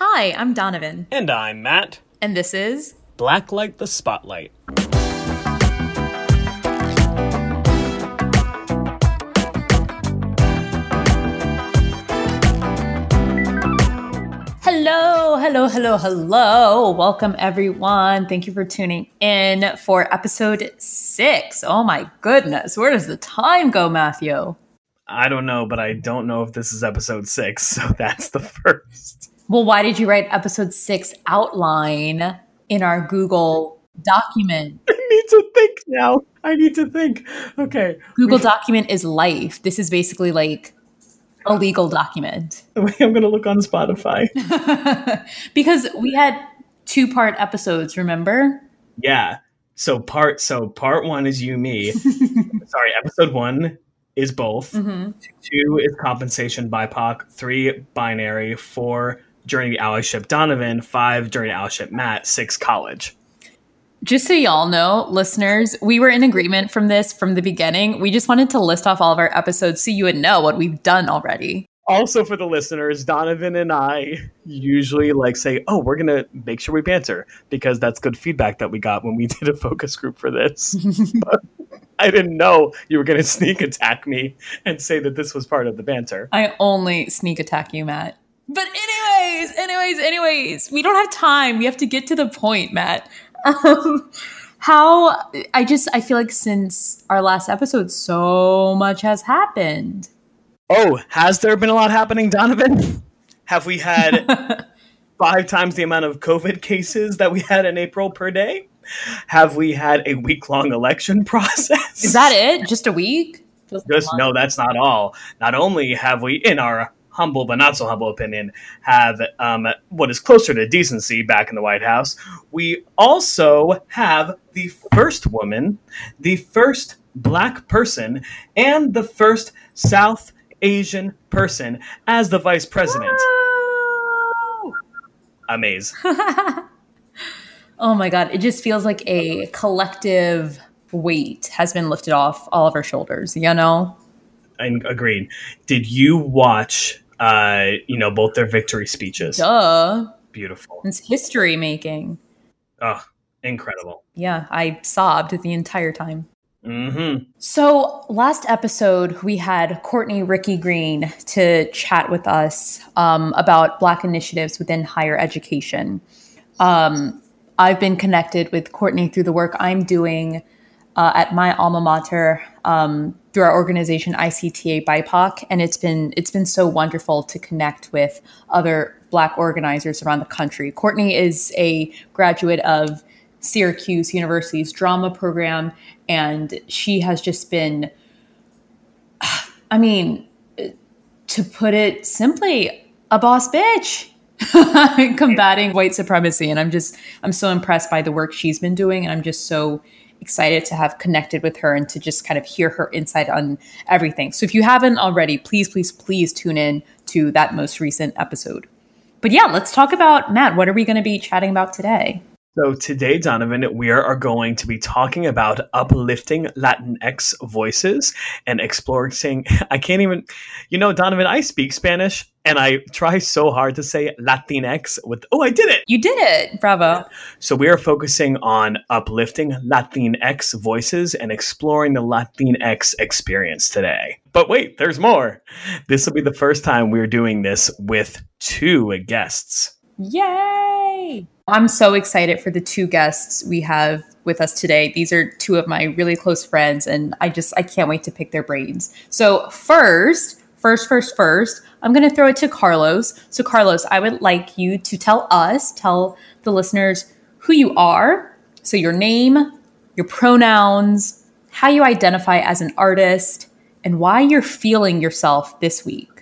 Hi, I'm Donovan, And I'm Matt. and this is Blacklight the Spotlight. Hello, hello, hello, hello. Welcome, everyone. Thank you for tuning in for episode six. Oh my goodness, where does the time go, Matthew? I don't know, but I don't know if this is episode six, so that's the first. Well, why did you write episode six outline in our Google document? I need to think now. I need to think. Okay. Google document is life. This is basically like a legal document. I'm going to look on Spotify. because we had two part episodes, remember? Yeah. So part so part one is you me. Sorry, episode one is both. Mm-hmm. Two is compensation BIPOC. Three binary. Four during the allyship Donovan. Five during the allyship Matt. Six college. Just so y'all know, listeners, we were in agreement from this from the beginning. We just wanted to list off all of our episodes so you would know what we've done already. Also for the listeners, Donovan and I usually like say, "Oh, we're gonna make sure we banter," because that's good feedback that we got when we did a focus group for this. I didn't know you were gonna sneak attack me and say that this was part of the banter. I only sneak attack you, Matt. But anyways, anyways, anyways, we don't have time. We have to get to the point, Matt. Um, how I just I feel like since our last episode, so much has happened. Oh, has there been a lot happening, Donovan? Have we had five times the amount of COVID cases that we had in April per day? Have we had a week long election process? Is that it? Just a week? Just no, that's not all. Not only have we, in our humble but not so humble opinion, have um, what is closer to decency back in the White House, we also have the first woman, the first black person, and the first South Asian person as the vice president. Amaze. Oh my god, it just feels like a collective weight has been lifted off all of our shoulders, you know? I agreed. Did you watch, uh, you know, both their victory speeches? Duh. Beautiful. It's history making. Oh, incredible. Yeah, I sobbed the entire time. Mm-hmm. So, last episode, we had Courtney Ricky Green to chat with us um, about Black initiatives within higher education. Um, I've been connected with Courtney through the work I'm doing uh, at my alma mater um, through our organization ICTA BIPOC, and it's been it's been so wonderful to connect with other Black organizers around the country. Courtney is a graduate of Syracuse University's drama program, and she has just been, I mean, to put it simply, a boss bitch. combating white supremacy and i'm just i'm so impressed by the work she's been doing and i'm just so excited to have connected with her and to just kind of hear her insight on everything. So if you haven't already please please please tune in to that most recent episode. But yeah let's talk about matt. What are we going to be chatting about today So today, Donovan, we are going to be talking about uplifting Latinx voices and exploring. I can't even, you know, Donovan. I speak Spanish, and I try so hard to say Latinx with. Oh, I did it! you did it bravo So we are focusing on uplifting Latinx voices and exploring the Latinx experience today. But wait, there's more. This will be the first time we're doing this with two guests. Yay! I'm so excited for the two guests we have with us today. These are two of my really close friends, and I just I can't wait to pick their brains. So first, first, first, first, I'm gonna throw it to Carlos. So Carlos, I would like you to tell us, tell the listeners who you are. So your name, your pronouns, how you identify as an artist, and why you're feeling yourself this week.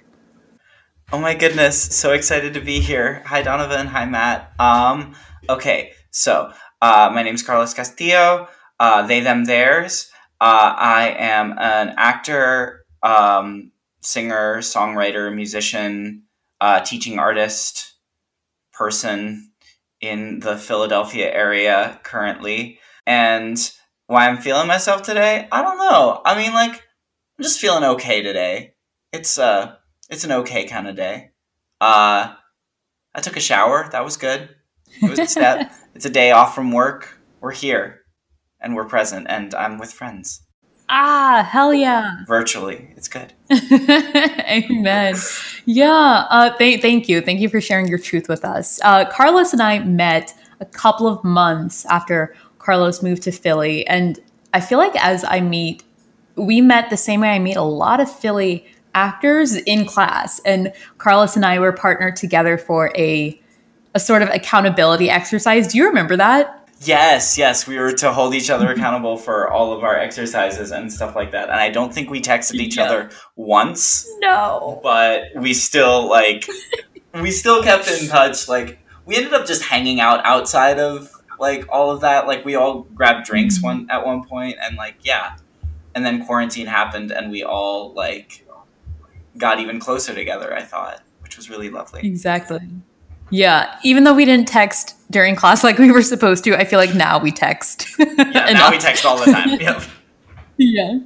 Oh my goodness, so excited to be here. Hi Donovan, hi Matt. Um, okay, so uh, my name is Carlos Castillo. Uh, they, them, theirs. Uh, I am an actor, um, singer, songwriter, musician, uh, teaching artist, person in the Philadelphia area currently. And why I'm feeling myself today, I don't know. I mean, like, I'm just feeling okay today. It's uh it's an okay kind of day. Uh, I took a shower. That was good. It was a step. it's a day off from work. We're here and we're present and I'm with friends. Ah, hell yeah. Virtually. It's good. Amen. Yeah. Uh, th- thank you. Thank you for sharing your truth with us. Uh, Carlos and I met a couple of months after Carlos moved to Philly. And I feel like as I meet, we met the same way I meet a lot of Philly actors in class. And Carlos and I were partnered together for a, a sort of accountability exercise. Do you remember that? Yes, yes, we were to hold each other accountable for all of our exercises and stuff like that. And I don't think we texted each yeah. other once. No. But we still like we still kept in touch like we ended up just hanging out outside of like all of that. Like we all grabbed drinks mm-hmm. one at one point and like yeah. And then quarantine happened and we all like got even closer together, I thought, which was really lovely. Exactly. Yeah, even though we didn't text during class like we were supposed to, I feel like now we text. yeah, now we text all the time. Yep. Yeah.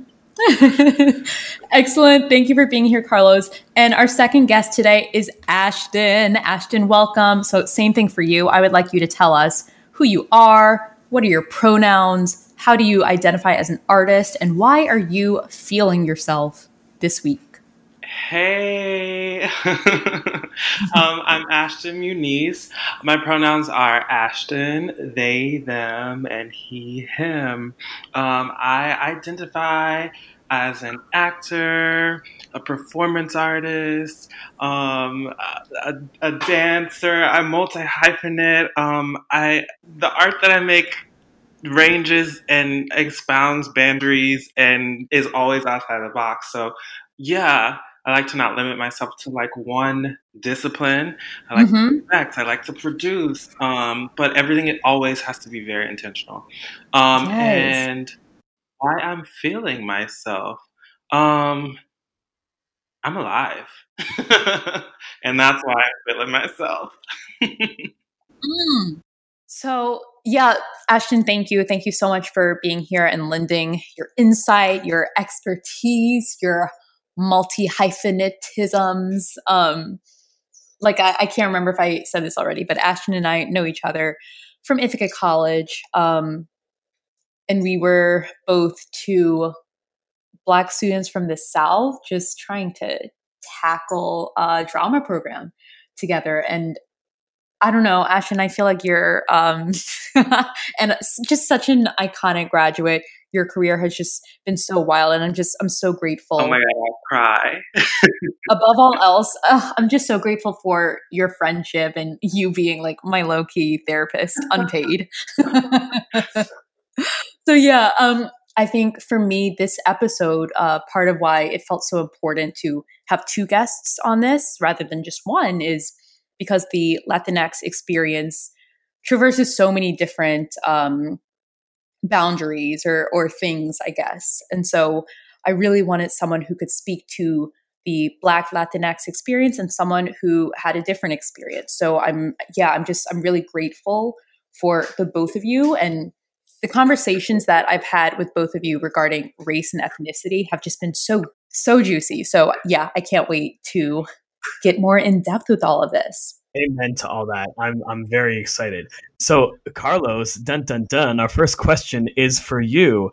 Excellent. Thank you for being here, Carlos. And our second guest today is Ashton. Ashton, welcome. So, same thing for you. I would like you to tell us who you are, what are your pronouns, how do you identify as an artist, and why are you feeling yourself this week? Hey, um, I'm Ashton Muñiz. My pronouns are Ashton, they, them, and he, him. Um, I identify as an actor, a performance artist, um, a, a, dancer. I'm multi hyphenate. Um, I the art that I make ranges and expounds boundaries and is always outside the box. So yeah, I like to not limit myself to like one discipline. I like mm-hmm. to direct. I like to produce. Um, but everything it always has to be very intentional. Um, yes. And why I'm feeling myself. Um, I'm alive. and that's why I'm feeling myself. mm. So, yeah, Ashton, thank you. Thank you so much for being here and lending your insight, your expertise, your multi hyphenatisms. Um, like I, I, can't remember if I said this already, but Ashton and I know each other from Ithaca College, um, and we were both two black students from the South, just trying to tackle a drama program together. And I don't know, Ashton, I feel like you're um, and just such an iconic graduate your career has just been so wild and i'm just i'm so grateful. Oh my god i'll cry. Above all else uh, i'm just so grateful for your friendship and you being like my low-key therapist unpaid. So yeah um i think for me this episode uh part of why it felt so important to have two guests on this rather than just one is because the latinx experience traverses so many different um boundaries or or things i guess. And so i really wanted someone who could speak to the black latinx experience and someone who had a different experience. So i'm yeah i'm just i'm really grateful for the both of you. And the conversations that i've had with both of you regarding race and ethnicity have just been so so juicy. So yeah i can't wait to get more in depth with all of this Amen to all that. I'm I'm very excited. So, Carlos, dun dun dun. Our first question is for you.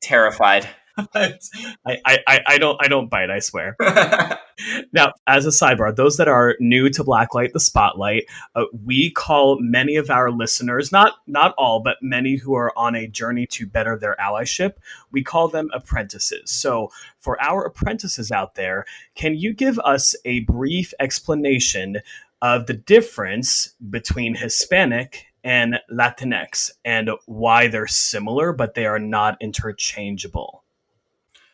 Terrified. I, I, I don't I don't bite, I swear. now, as a sidebar, those that are new to Blacklight the Spotlight, uh, we call many of our listeners, not not all, but many who are on a journey to better their allyship, we call them apprentices. So, for our apprentices out there, can you give us a brief explanation of the difference between Hispanic and Latinx and why they're similar, but they are not interchangeable.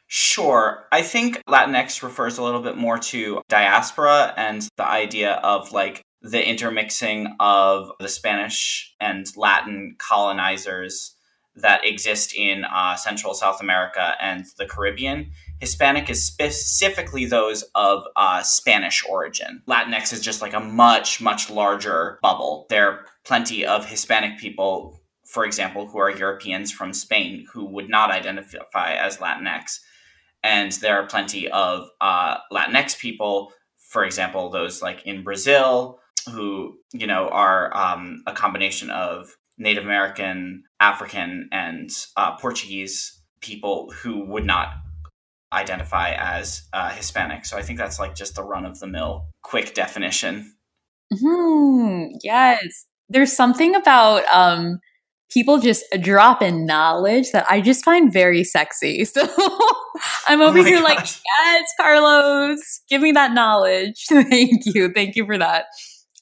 Sure. I think Latinx refers a little bit more to diaspora and the idea of like the intermixing of the Spanish and Latin colonizers that exist in uh, Central South America and the Caribbean. Hispanic is specifically those of uh, Spanish origin. Latinx is just like a much, much larger bubble. There are plenty of Hispanic people, for example, who are Europeans from Spain who would not identify as Latinx. And there are plenty of uh, Latinx people, for example, those like in Brazil, who you know are um, a combination of Native American, African, and uh, Portuguese people who would not identify as uh, Hispanic. So I think that's like just the run of the mill quick definition. Hmm. Yes. There's something about um, people just drop in knowledge that I just find very sexy. So I'm over oh here gosh. like, yes, Carlos, give me that knowledge. Thank you. Thank you for that.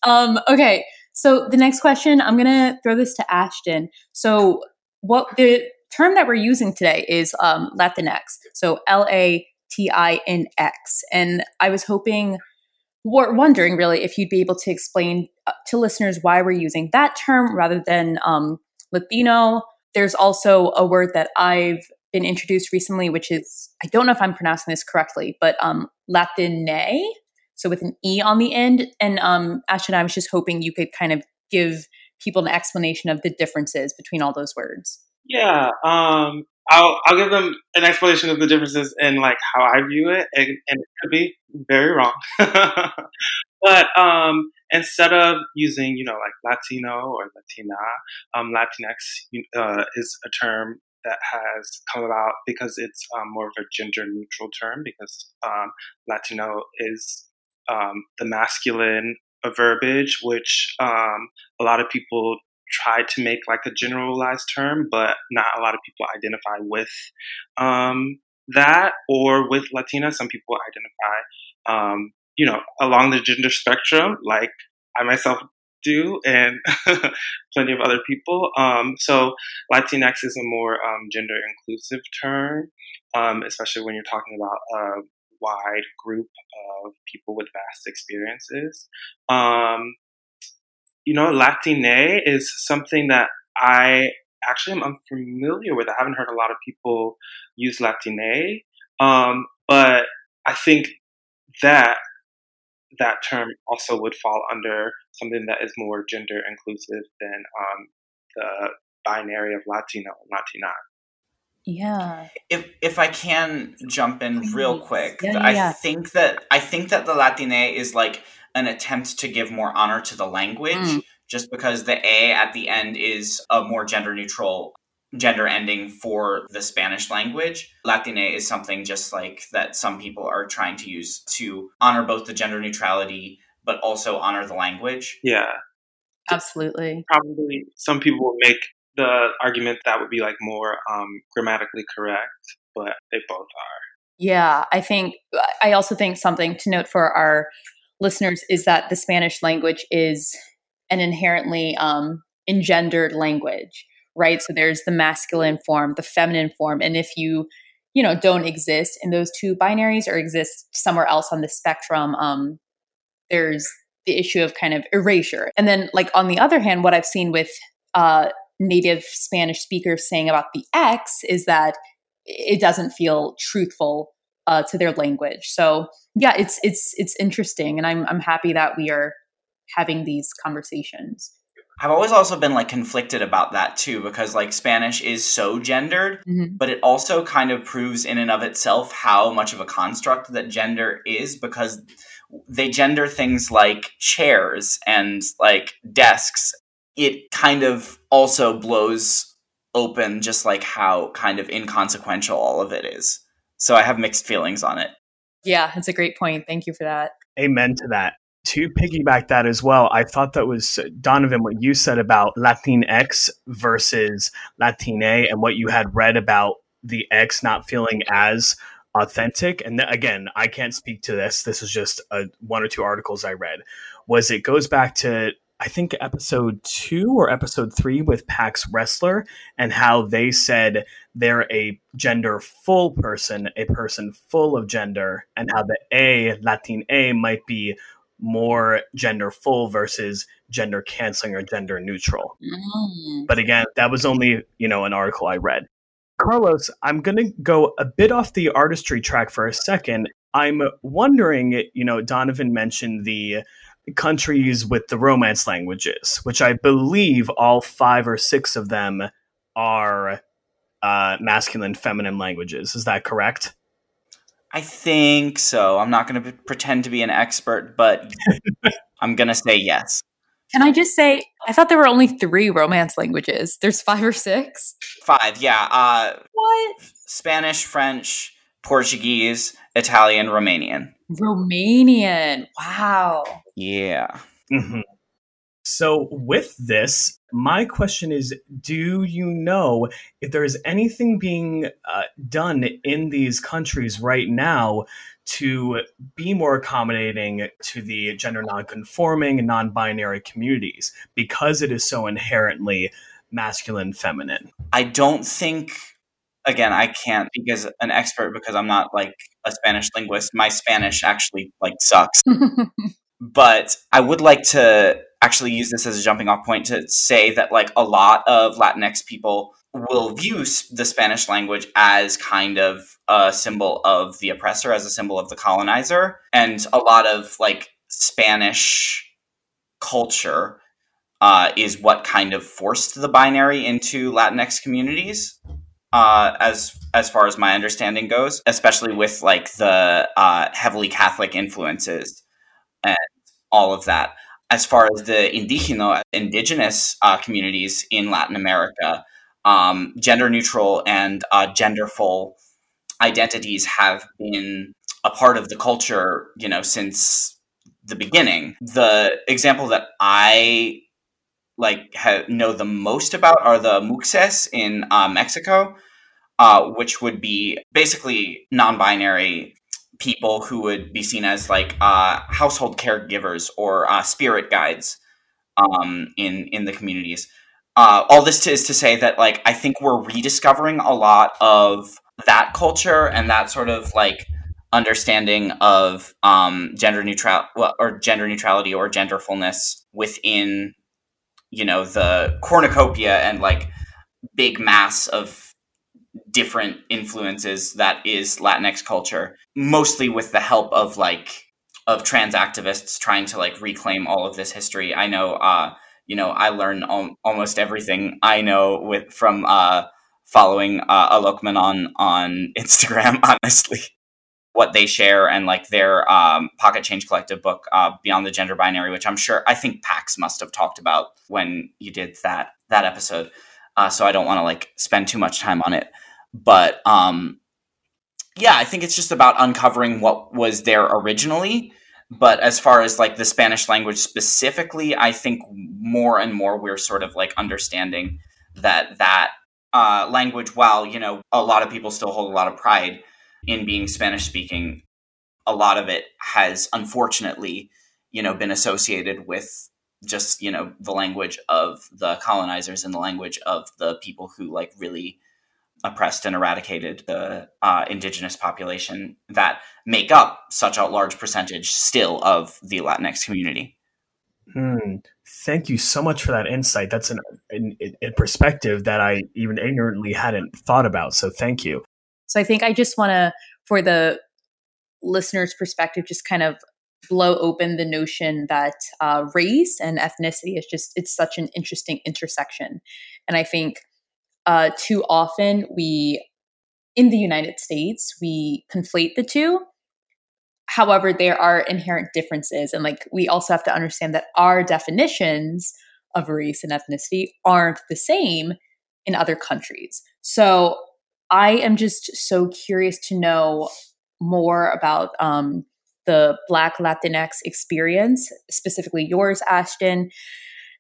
Um, okay. So the next question, I'm going to throw this to Ashton. So what the term that we're using today is um, Latinx. So L A T I N X. And I was hoping, we're wondering really if you'd be able to explain uh, to listeners why we're using that term rather than um, Latino. There's also a word that I've been introduced recently, which is, I don't know if I'm pronouncing this correctly, but um, Latine. So with an E on the end. And um, Ashton, I was just hoping you could kind of give people an explanation of the differences between all those words. Yeah, um, I'll I'll give them an explanation of the differences in like how I view it, and, and it could be very wrong. but um, instead of using you know like Latino or Latina, um, Latinx uh, is a term that has come about because it's um, more of a gender neutral term because um, Latino is um, the masculine verbiage, which um, a lot of people try to make like a generalized term, but not a lot of people identify with um, that or with Latina. Some people identify, um, you know, along the gender spectrum, like I myself do, and plenty of other people. Um, so Latinx is a more um, gender inclusive term, um, especially when you're talking about a wide group of people with vast experiences. You know, Latine is something that I actually am unfamiliar with. I haven't heard a lot of people use Latine, um, but I think that that term also would fall under something that is more gender inclusive than um, the binary of Latino and Latina. Yeah. If if I can jump in real quick, yeah, I think that I think that the Latine is like an attempt to give more honor to the language mm. just because the A at the end is a more gender neutral gender ending for the Spanish language. Latine is something just like that some people are trying to use to honor both the gender neutrality but also honor the language. Yeah. Absolutely. Probably some people will make the argument that would be like more um, grammatically correct, but they both are. Yeah, I think I also think something to note for our listeners is that the Spanish language is an inherently um, engendered language, right? So there's the masculine form, the feminine form, and if you you know don't exist in those two binaries or exist somewhere else on the spectrum, um, there's the issue of kind of erasure. And then, like on the other hand, what I've seen with uh, native Spanish speakers saying about the X is that it doesn't feel truthful uh, to their language. So yeah, it's it's it's interesting, and I'm I'm happy that we are having these conversations. I've always also been like conflicted about that too, because like Spanish is so gendered, mm-hmm. but it also kind of proves in and of itself how much of a construct that gender is because they gender things like chairs and like desks. It kind of also blows open just like how kind of inconsequential all of it is. So I have mixed feelings on it. Yeah, it's a great point. Thank you for that. Amen to that. To piggyback that as well, I thought that was Donovan what you said about Latinx versus Latine and what you had read about the X not feeling as authentic. And th- again, I can't speak to this. This is just a, one or two articles I read. Was it goes back to I think episode two or episode three with Pax Wrestler and how they said they're a gender full person, a person full of gender, and how the A, Latin A, might be more gender full versus gender canceling or gender neutral. Mm. But again, that was only, you know, an article I read. Carlos, I'm going to go a bit off the artistry track for a second. I'm wondering, you know, Donovan mentioned the countries with the Romance languages, which I believe all five or six of them are uh, masculine, feminine languages. Is that correct? I think so. I'm not going to pretend to be an expert, but I'm going to say yes. Can I just say, I thought there were only three Romance languages. There's five or six? Five, yeah. Uh, what? Spanish, French, Portuguese, Italian, Romanian. Romanian. Wow. Yeah. Mm-hmm. So, with this, my question is Do you know if there is anything being uh, done in these countries right now to be more accommodating to the gender non-conforming and non-binary communities because it is so inherently masculine feminine i don't think again i can't because an expert because i'm not like a spanish linguist my spanish actually like sucks but i would like to actually use this as a jumping off point to say that like a lot of latinx people will view the Spanish language as kind of a symbol of the oppressor, as a symbol of the colonizer. And a lot of like Spanish culture uh, is what kind of forced the binary into Latinx communities. Uh, as as far as my understanding goes, especially with like the uh, heavily Catholic influences and all of that. As far as the indigeno, indigenous uh, communities in Latin America, um, gender neutral and uh, genderful identities have been a part of the culture, you know, since the beginning. The example that I like ha- know the most about are the muxes in uh, Mexico, uh, which would be basically non-binary people who would be seen as like uh, household caregivers or uh, spirit guides um, in in the communities. Uh, all this is to say that like I think we're rediscovering a lot of that culture and that sort of like understanding of um, gender neutral or gender neutrality or genderfulness within you know the cornucopia and like big mass of different influences that is Latinx culture, mostly with the help of like of trans activists trying to like reclaim all of this history. I know uh, you know, I learn al- almost everything I know with from uh, following uh, Alok Menon on on Instagram. Honestly, what they share and like their um, Pocket Change Collective book, uh, Beyond the Gender Binary, which I'm sure I think Pax must have talked about when you did that that episode. Uh, so I don't want to like spend too much time on it, but um, yeah, I think it's just about uncovering what was there originally but as far as like the spanish language specifically i think more and more we're sort of like understanding that that uh, language while you know a lot of people still hold a lot of pride in being spanish speaking a lot of it has unfortunately you know been associated with just you know the language of the colonizers and the language of the people who like really oppressed and eradicated the uh, indigenous population that make up such a large percentage still of the Latinx community. Hmm. Thank you so much for that insight. That's an, an, a perspective that I even ignorantly hadn't thought about. So thank you. So I think I just want to, for the listener's perspective, just kind of blow open the notion that uh, race and ethnicity is just it's such an interesting intersection, and I think uh, too often we in the United States we conflate the two. However, there are inherent differences, and like we also have to understand that our definitions of race and ethnicity aren't the same in other countries. So I am just so curious to know more about um, the Black Latinx experience, specifically yours, Ashton,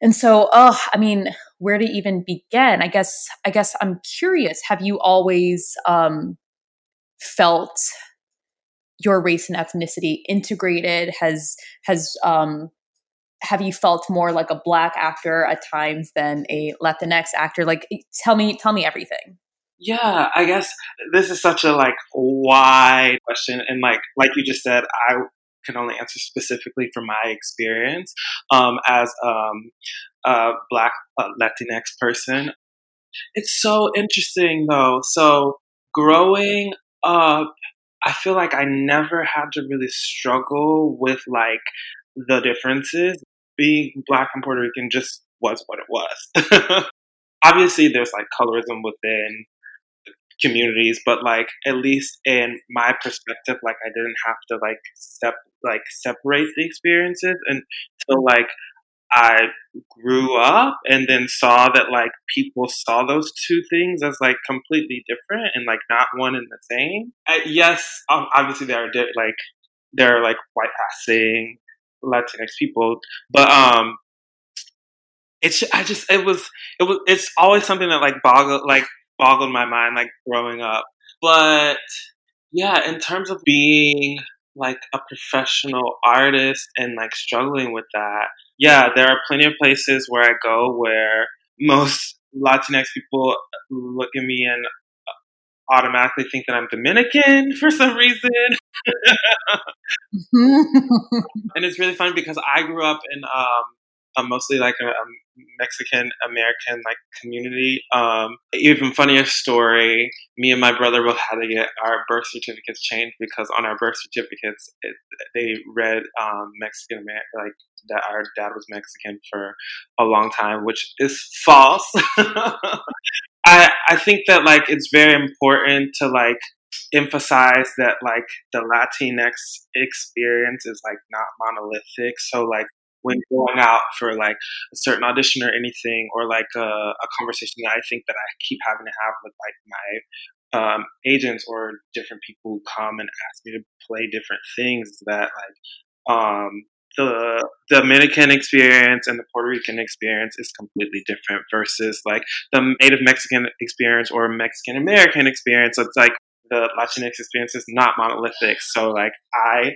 and so, oh, I mean, where to even begin? I guess, I guess I'm curious. Have you always um, felt your race and ethnicity integrated? Has has um, have you felt more like a black actor at times than a Latinx actor? Like, tell me, tell me everything. Yeah, I guess this is such a like wide question, and like like you just said, I can only answer specifically from my experience um, as um, a Black uh, Latinx person. It's so interesting though. So growing up, I feel like I never had to really struggle with like the differences. Being Black and Puerto Rican just was what it was. Obviously, there's like colorism within communities, but like at least in my perspective, like I didn't have to like step like separate the experiences until like I grew up and then saw that like people saw those two things as like completely different and like not one and the same. I, yes, obviously there are di- like there are like white passing Latinx people, but um, it's I just it was it was it's always something that like boggled like boggled my mind like growing up. But yeah, in terms of being like a professional artist and like struggling with that, yeah, there are plenty of places where I go where most Latinx people look at me and automatically think that I'm Dominican for some reason. and it's really funny because I grew up in um, a mostly like a, a Mexican American like community. Um, even funnier story. Me and my brother both had to get our birth certificates changed because on our birth certificates it, they read um, Mexican American like that our dad was Mexican for a long time, which is false. I I think that like it's very important to like emphasize that like the Latinx experience is like not monolithic. So like when going out for like a certain audition or anything, or like a, a conversation that I think that I keep having to have with like my um, agents or different people who come and ask me to play different things that like um, the Dominican experience and the Puerto Rican experience is completely different versus like the Native Mexican experience or Mexican American experience. It's like the Latinx experience is not monolithic. So like I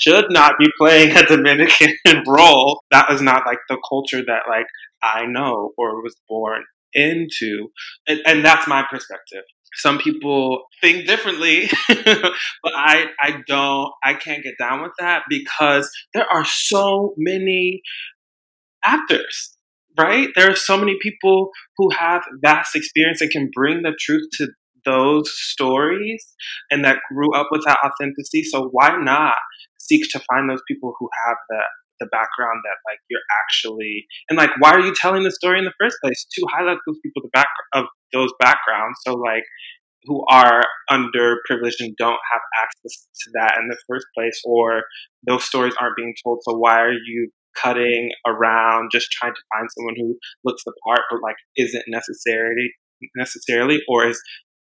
should not be playing a Dominican role. That is not like the culture that like I know or was born into. And, and that's my perspective. Some people think differently, but I, I don't, I can't get down with that because there are so many actors right? There are so many people who have vast experience and can bring the truth to those stories and that grew up with that authenticity. So why not seek to find those people who have the the background that like you're actually and like why are you telling the story in the first place? To highlight those people the back of those backgrounds so like who are underprivileged and don't have access to that in the first place or those stories aren't being told so why are you cutting around just trying to find someone who looks the part but like isn't necessarily necessarily or is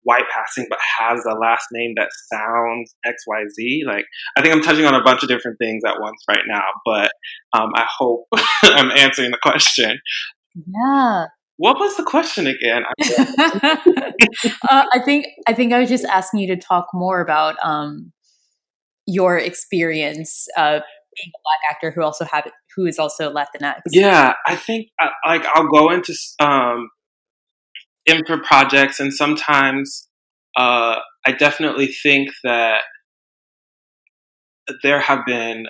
white passing but has a last name that sounds XYZ. Like, I think I'm touching on a bunch of different things at once right now, but um, I hope I'm answering the question. Yeah. What was the question again? uh, I think I think I was just asking you to talk more about um, your experience uh, being a black actor who also have who is also Latinx. Yeah, I think uh, like I'll go into um, in for projects, and sometimes uh, I definitely think that there have been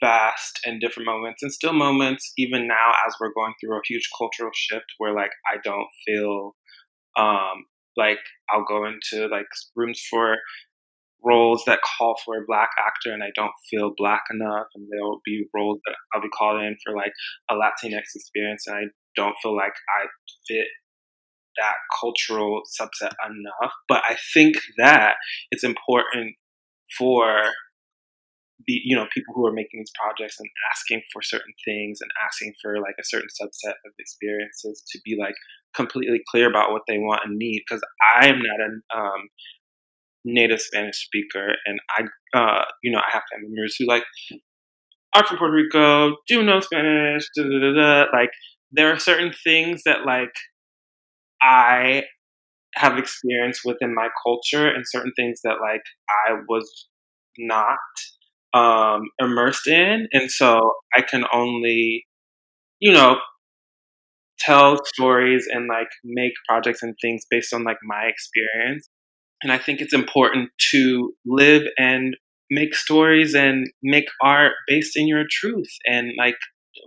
vast and different moments, and still moments even now as we're going through a huge cultural shift where like I don't feel um, like I'll go into like rooms for roles that call for a black actor and I don't feel black enough and there'll be roles that I'll be called in for like a Latinx experience and I don't feel like I fit that cultural subset enough. But I think that it's important for the you know people who are making these projects and asking for certain things and asking for like a certain subset of experiences to be like completely clear about what they want and need because I am not a um, native Spanish speaker and I uh, you know I have family members who like are from Puerto Rico, do know Spanish, da, da, da, like there are certain things that like I have experience within my culture and certain things that like I was not um, immersed in, and so I can only, you know, tell stories and like make projects and things based on like my experience. And I think it's important to live and make stories and make art based in your truth. And like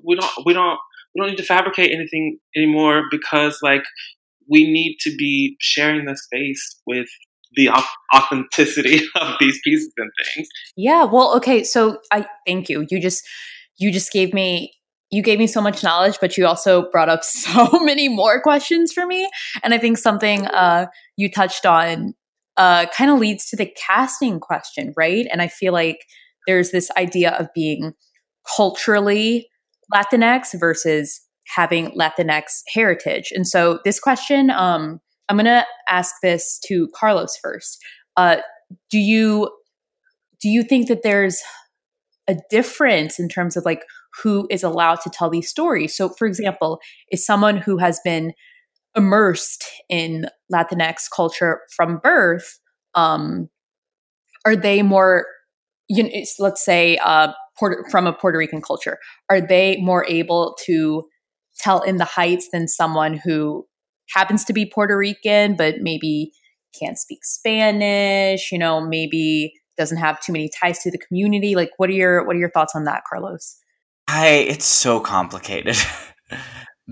we don't we don't we don't need to fabricate anything anymore because like we need to be sharing the space with the authenticity of these pieces and things. Yeah, well, okay, so I thank you. You just you just gave me you gave me so much knowledge, but you also brought up so many more questions for me. And I think something uh, you touched on uh, kind of leads to the casting question, right? And I feel like there's this idea of being culturally Latinx versus having Latinx heritage. And so this question, um, I'm going to ask this to Carlos first. Uh, do you do you think that there's a difference in terms of like who is allowed to tell these stories? So, for example, is someone who has been immersed in Latinx culture from birth, um, are they more, you know, let's say, uh, Puerto, from a Puerto Rican culture, are they more able to tell in the heights than someone who happens to be Puerto Rican, but maybe can't speak Spanish, you know, maybe doesn't have too many ties to the community. Like what are your what are your thoughts on that, Carlos? I it's so complicated.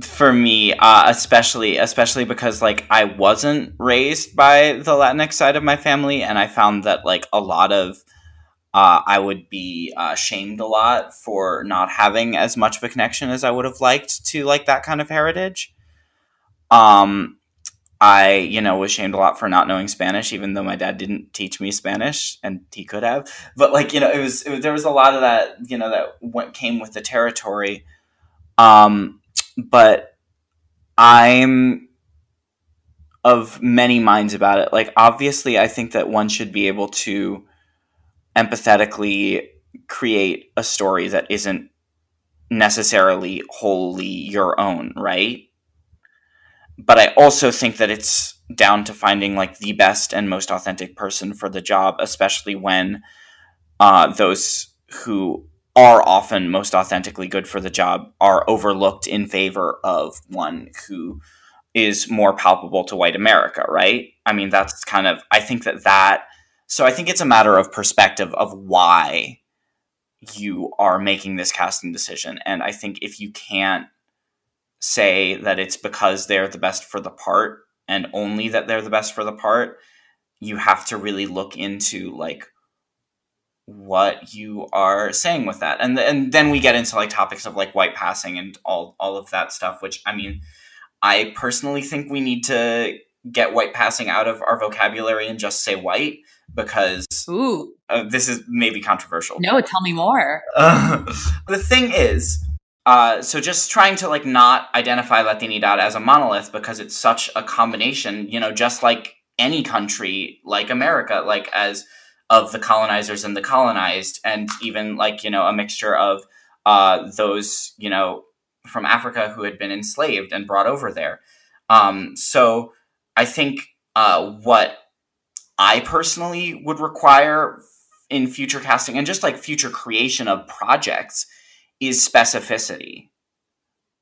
for me uh, especially especially because like i wasn't raised by the latinx side of my family and i found that like a lot of uh, i would be uh, shamed a lot for not having as much of a connection as i would have liked to like that kind of heritage um I, you know, was shamed a lot for not knowing Spanish, even though my dad didn't teach me Spanish, and he could have. But like, you know, it was, it was there was a lot of that, you know, that went, came with the territory. Um, but I'm of many minds about it. Like, obviously, I think that one should be able to empathetically create a story that isn't necessarily wholly your own, right? but I also think that it's down to finding like the best and most authentic person for the job, especially when uh, those who are often most authentically good for the job are overlooked in favor of one who is more palpable to white America, right? I mean, that's kind of, I think that that, so I think it's a matter of perspective of why you are making this casting decision. And I think if you can't say that it's because they're the best for the part and only that they're the best for the part, you have to really look into like what you are saying with that. And and then we get into like topics of like white passing and all all of that stuff, which I mean, I personally think we need to get white passing out of our vocabulary and just say white because Ooh. Uh, this is maybe controversial. No, tell me more. Uh, the thing is, uh, so just trying to like not identify Latinidad as a monolith because it's such a combination, you know, just like any country like America, like as of the colonizers and the colonized, and even like, you know, a mixture of uh, those, you know, from Africa who had been enslaved and brought over there. Um, so I think uh, what I personally would require in future casting and just like future creation of projects is specificity.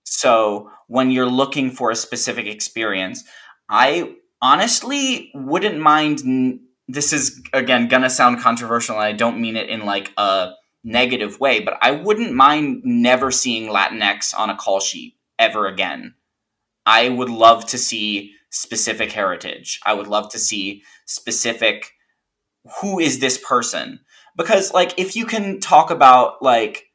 So when you're looking for a specific experience, I honestly wouldn't mind. This is again gonna sound controversial, and I don't mean it in like a negative way, but I wouldn't mind never seeing Latinx on a call sheet ever again. I would love to see specific heritage. I would love to see specific who is this person? Because like if you can talk about like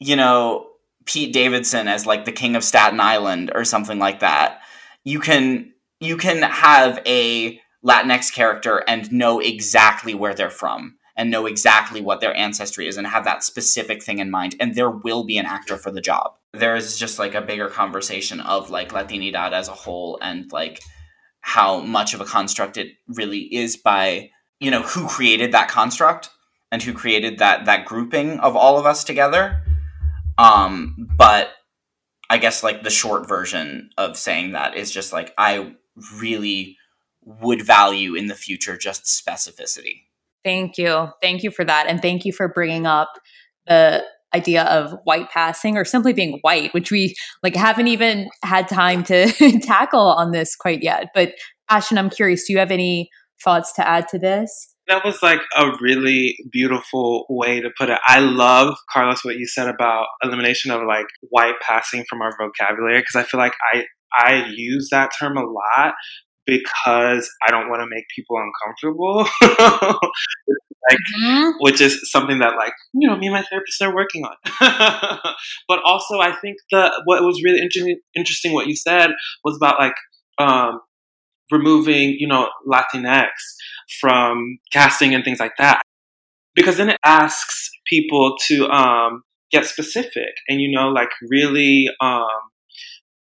you know, Pete Davidson as like the king of Staten Island or something like that. You can you can have a Latinx character and know exactly where they're from and know exactly what their ancestry is and have that specific thing in mind and there will be an actor for the job. There is just like a bigger conversation of like Latinidad as a whole and like how much of a construct it really is by, you know, who created that construct and who created that that grouping of all of us together um, but I guess like the short version of saying that is just like I really would value in the future just specificity. Thank you. Thank you for that. And thank you for bringing up the idea of white passing or simply being white, which we like haven't even had time to tackle on this quite yet. But Ashton, I'm curious, do you have any thoughts to add to this? That was like a really beautiful way to put it. I love Carlos what you said about elimination of like white passing from our vocabulary because I feel like I I use that term a lot because I don't want to make people uncomfortable. like mm-hmm. which is something that like you know me and my therapist are working on. but also, I think the what was really interesting, interesting what you said was about like um, removing you know Latinx from casting and things like that, because then it asks people to um, get specific and you know like really um,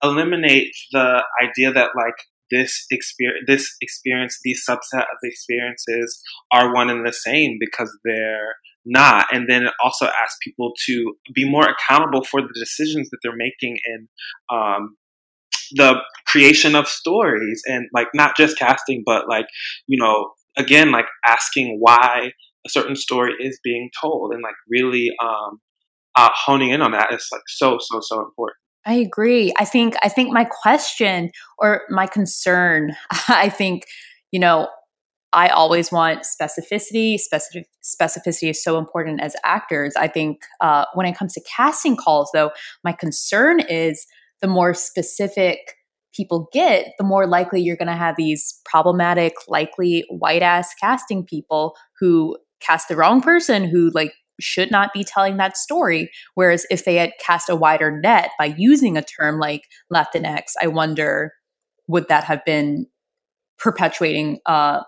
eliminate the idea that like this experience, this experience, these subset of experiences are one and the same because they're not. And then it also asks people to be more accountable for the decisions that they're making in um, the creation of stories and like not just casting, but like, you know, again, like asking why a certain story is being told and like really um, uh, honing in on that is like so, so, so important. I agree. I think I think my question or my concern, I think, you know, I always want specificity. Specific, specificity is so important as actors. I think uh, when it comes to casting calls, though, my concern is the more specific people get, the more likely you're going to have these problematic, likely white ass casting people who cast the wrong person, who like should not be telling that story. Whereas if they had cast a wider net by using a term like Latinx, I wonder would that have been perpetuating uh,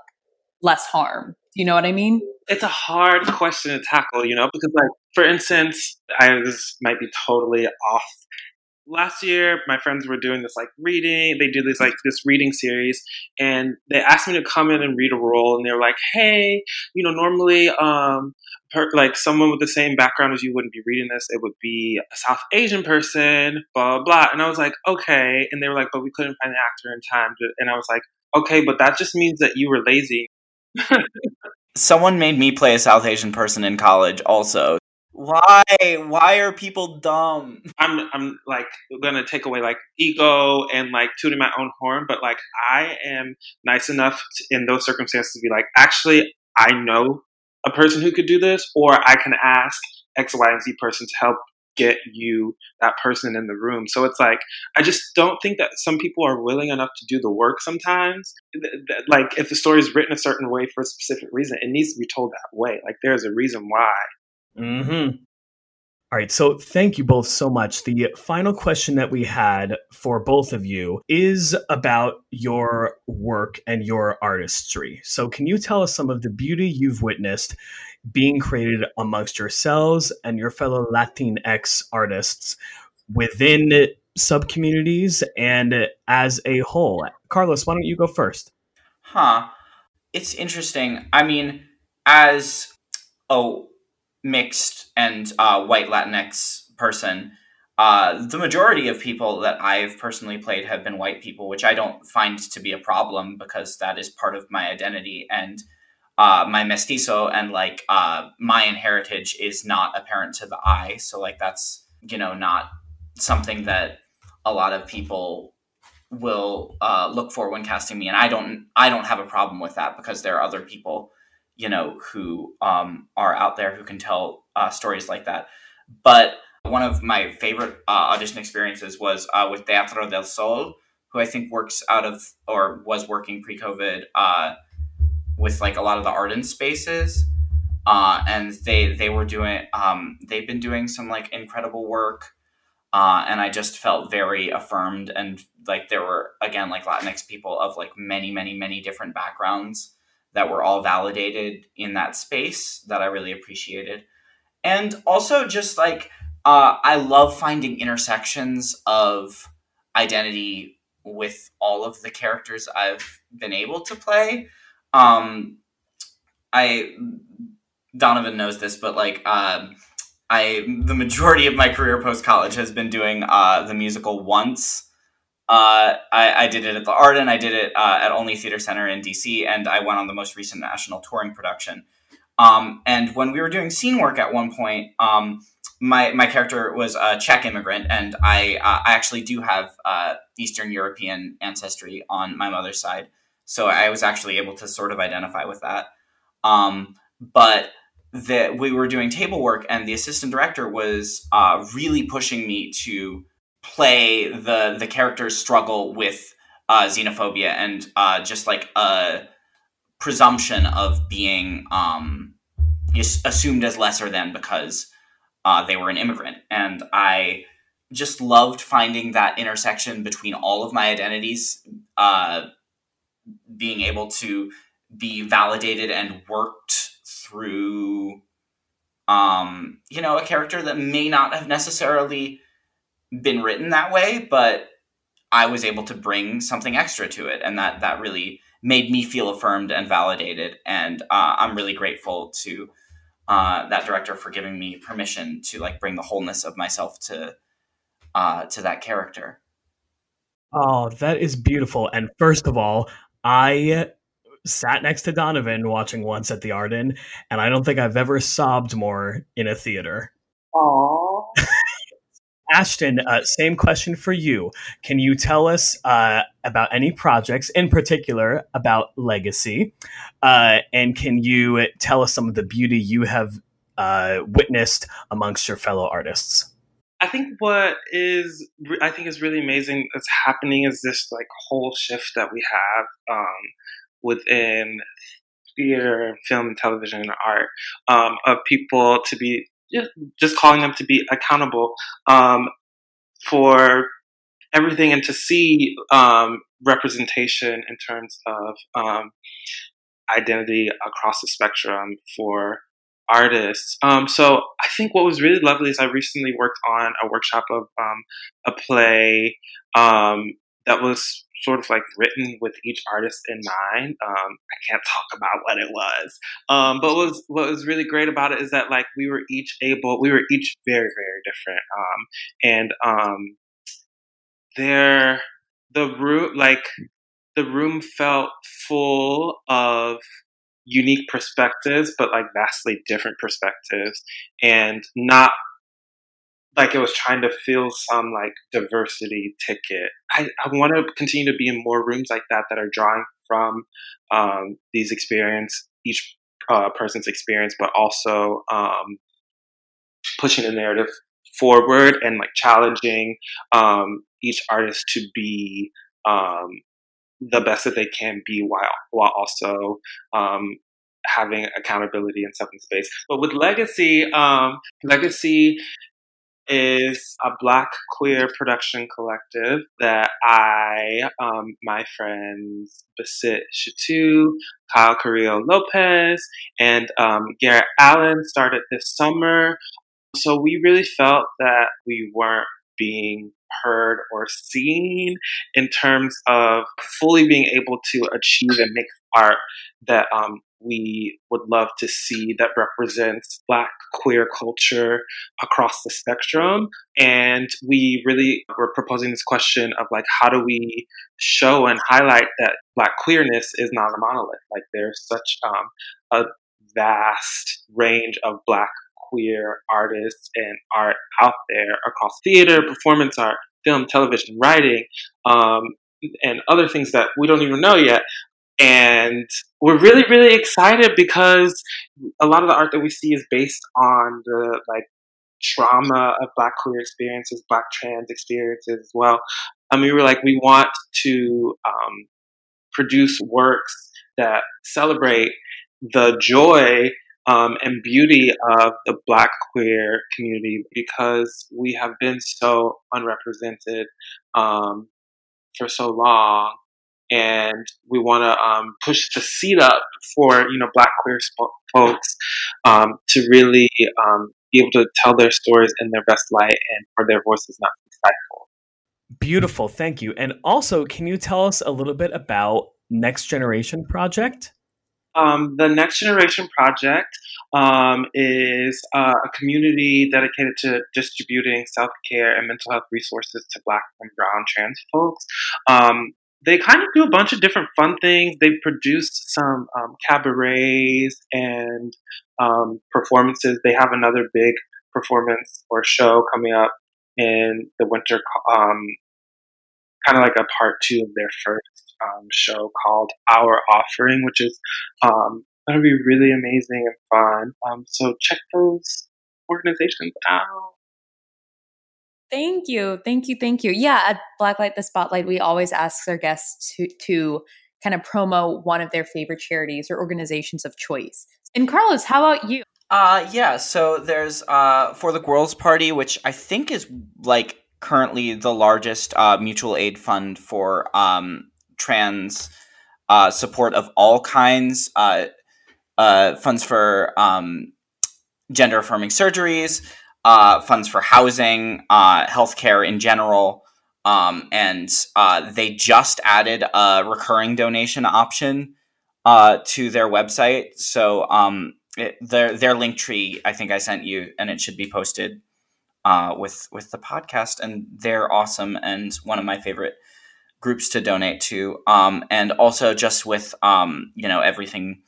less harm? You know what I mean? It's a hard question to tackle, you know, because like for instance, I this might be totally off last year my friends were doing this like reading they did this like this reading series and they asked me to come in and read a role and they were like hey you know normally um per, like someone with the same background as you wouldn't be reading this. It would be a South Asian person, blah, blah. And I was like, okay. And they were like, but we couldn't find an actor in time. And I was like, okay, but that just means that you were lazy. Someone made me play a South Asian person in college also. Why? Why are people dumb? I'm I'm like gonna take away like ego and like tooting my own horn, but like I am nice enough to, in those circumstances to be like, actually, I know a person who could do this, or I can ask X, Y, and Z person to help get you that person in the room. So it's like, I just don't think that some people are willing enough to do the work sometimes. Like, if the story is written a certain way for a specific reason, it needs to be told that way. Like, there's a reason why. Mm-hmm. All right, so thank you both so much. The final question that we had for both of you is about your work and your artistry. So, can you tell us some of the beauty you've witnessed being created amongst yourselves and your fellow Latinx artists within sub communities and as a whole? Carlos, why don't you go first? Huh. It's interesting. I mean, as oh mixed and uh, white Latinx person, uh, the majority of people that I've personally played have been white people, which I don't find to be a problem because that is part of my identity and uh, my mestizo and like uh, Mayan heritage is not apparent to the eye. So like that's you know not something that a lot of people will uh, look for when casting me, and I don't I don't have a problem with that because there are other people you know, who um, are out there who can tell uh, stories like that. But one of my favorite uh, audition experiences was uh, with Teatro del Sol, who I think works out of or was working pre-COVID uh, with like a lot of the Arden spaces. Uh, and they they were doing um, they've been doing some like incredible work uh, and I just felt very affirmed and like there were again like Latinx people of like many many many different backgrounds that were all validated in that space that I really appreciated. And also just like uh, I love finding intersections of identity with all of the characters I've been able to play. Um, I Donovan knows this, but like um, I the majority of my career post college has been doing uh, the musical once uh, I, I, did it at the Arden. I did it uh, at Olney Theater Center in DC, and I went on the most recent national touring production. Um, and when we were doing scene work at one point, um, my my character was a Czech immigrant, and I uh, I actually do have uh, Eastern European ancestry on my mother's side, so I was actually able to sort of identify with that. Um, but that we were doing table work, and the assistant director was uh, really pushing me to play the the characters struggle with uh, xenophobia and uh, just like a presumption of being um, assumed as lesser than because uh, they were an immigrant. And I just loved finding that intersection between all of my identities, uh, being able to be validated and worked through, um, you know, a character that may not have necessarily been written that way, but I was able to bring something extra to it, and that that really made me feel affirmed and validated. And uh, I'm really grateful to uh, that director for giving me permission to like bring the wholeness of myself to uh, to that character. Oh, that is beautiful. And first of all, I sat next to Donovan watching once at the Arden, and I don't think I've ever sobbed more in a theater. Aww. Ashton, uh, same question for you. Can you tell us uh, about any projects, in particular about Legacy? Uh, and can you tell us some of the beauty you have uh, witnessed amongst your fellow artists? I think what is I think is really amazing that's happening is this like whole shift that we have um, within theater, film, and television and art um, of people to be just calling them to be accountable um, for everything and to see um, representation in terms of um, identity across the spectrum for artists. Um, so I think what was really lovely is I recently worked on a workshop of um, a play um, that was sort of like written with each artist in mind. Um, I can't talk about what it was, um, but what was what was really great about it is that like we were each able, we were each very very different, um, and um, there the room like the room felt full of unique perspectives, but like vastly different perspectives, and not like it was trying to fill some like diversity ticket. I, I want to continue to be in more rooms like that that are drawing from um, these experience, each uh, person's experience, but also um, pushing the narrative forward and like challenging um, each artist to be um, the best that they can be while while also um, having accountability and stuff in space. But with Legacy, um, Legacy is a black queer production collective that I, um, my friends Basit Shatu, Kyle Carrillo Lopez, and um, Garrett Allen started this summer. So we really felt that we weren't being heard or seen in terms of fully being able to achieve and make art that um, we would love to see that represents Black queer culture across the spectrum. And we really were proposing this question of like, how do we show and highlight that Black queerness is not a monolith? Like, there's such um, a vast range of Black queer artists and art out there across theater, performance art, film, television, writing, um, and other things that we don't even know yet. And we're really, really excited because a lot of the art that we see is based on the like trauma of Black queer experiences, Black trans experiences as well. I mean, we were like, we want to um, produce works that celebrate the joy um, and beauty of the Black queer community because we have been so unrepresented um, for so long, and we want to um, push the seat up for you know Black queer folks um, to really um, be able to tell their stories in their best light and for their voices not to be stifled. Beautiful, thank you. And also, can you tell us a little bit about Next Generation Project? Um, the Next Generation Project um, is uh, a community dedicated to distributing self care and mental health resources to Black and Brown trans folks. Um, they kind of do a bunch of different fun things. They produced some um, cabarets and um, performances. They have another big performance or show coming up in the winter, um, kind of like a part two of their first um, show called Our Offering, which is um, going to be really amazing and fun. Um, so check those organizations out. Thank you. Thank you. Thank you. Yeah, at Blacklight the Spotlight, we always ask our guests to, to kind of promo one of their favorite charities or organizations of choice. And Carlos, how about you? Uh yeah, so there's uh for the Gworls Party, which I think is like currently the largest uh, mutual aid fund for um, trans uh, support of all kinds, uh, uh funds for um, gender affirming surgeries, uh, funds for housing, uh, healthcare in general. Um, and they just added a recurring donation option to their website. So um, it, their their link tree, I think I sent you, and it should be posted uh, with with the podcast, and they're awesome and one of my favorite groups to donate to. Um, and also just with um, you know everything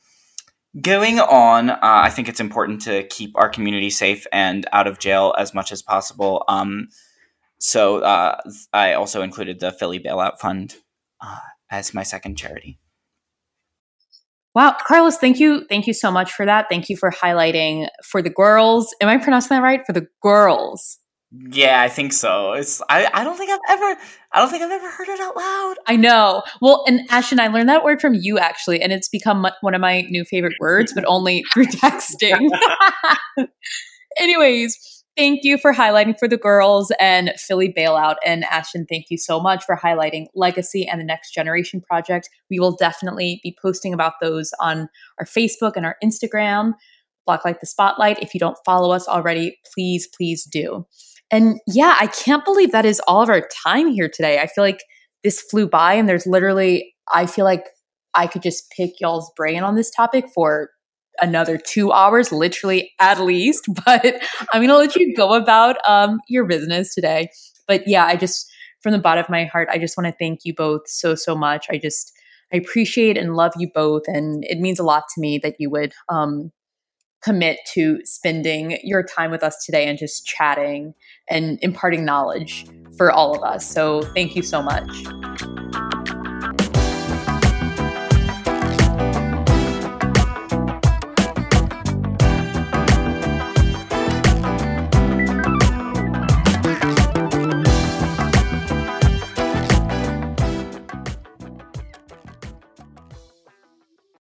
going on, uh, I think it's important to keep our community safe and out of jail as much as possible. Um, so uh, I also included the Philly Bailout Fund uh, as my second charity. Wow, Carlos, thank you. Thank you so much for that. Thank you for highlighting for the Gworls. Am I pronouncing that right? For the Gworls. Yeah, I think so. It's I, I don't think I've ever I don't think I've ever heard it out loud. I know. Well, and Ashton, I learned that word from you actually, and it's become one of my new favorite words, but only through texting. Anyways, Thank you for highlighting for the Gworls and Philly Bailout. And Ashton, thank you so much for highlighting Legacy and the Next Generation Project. We will definitely be posting about those on our Facebook and our Instagram, Blacklight the Spotlight. If you don't follow us already, please, please do. And yeah, I can't believe that is all of our time here today. I feel like this flew by and there's literally, I feel like I could just pick y'all's brain on this topic for another two hours, literally at least. But I'm going to let you go about um, your business today. But yeah, I just, from the bottom of my heart, I just want to thank you both so, so much. I just, I appreciate and love you both. And it means a lot to me that you would um, commit to spending your time with us today and just chatting and imparting knowledge for all of us. So thank you so much.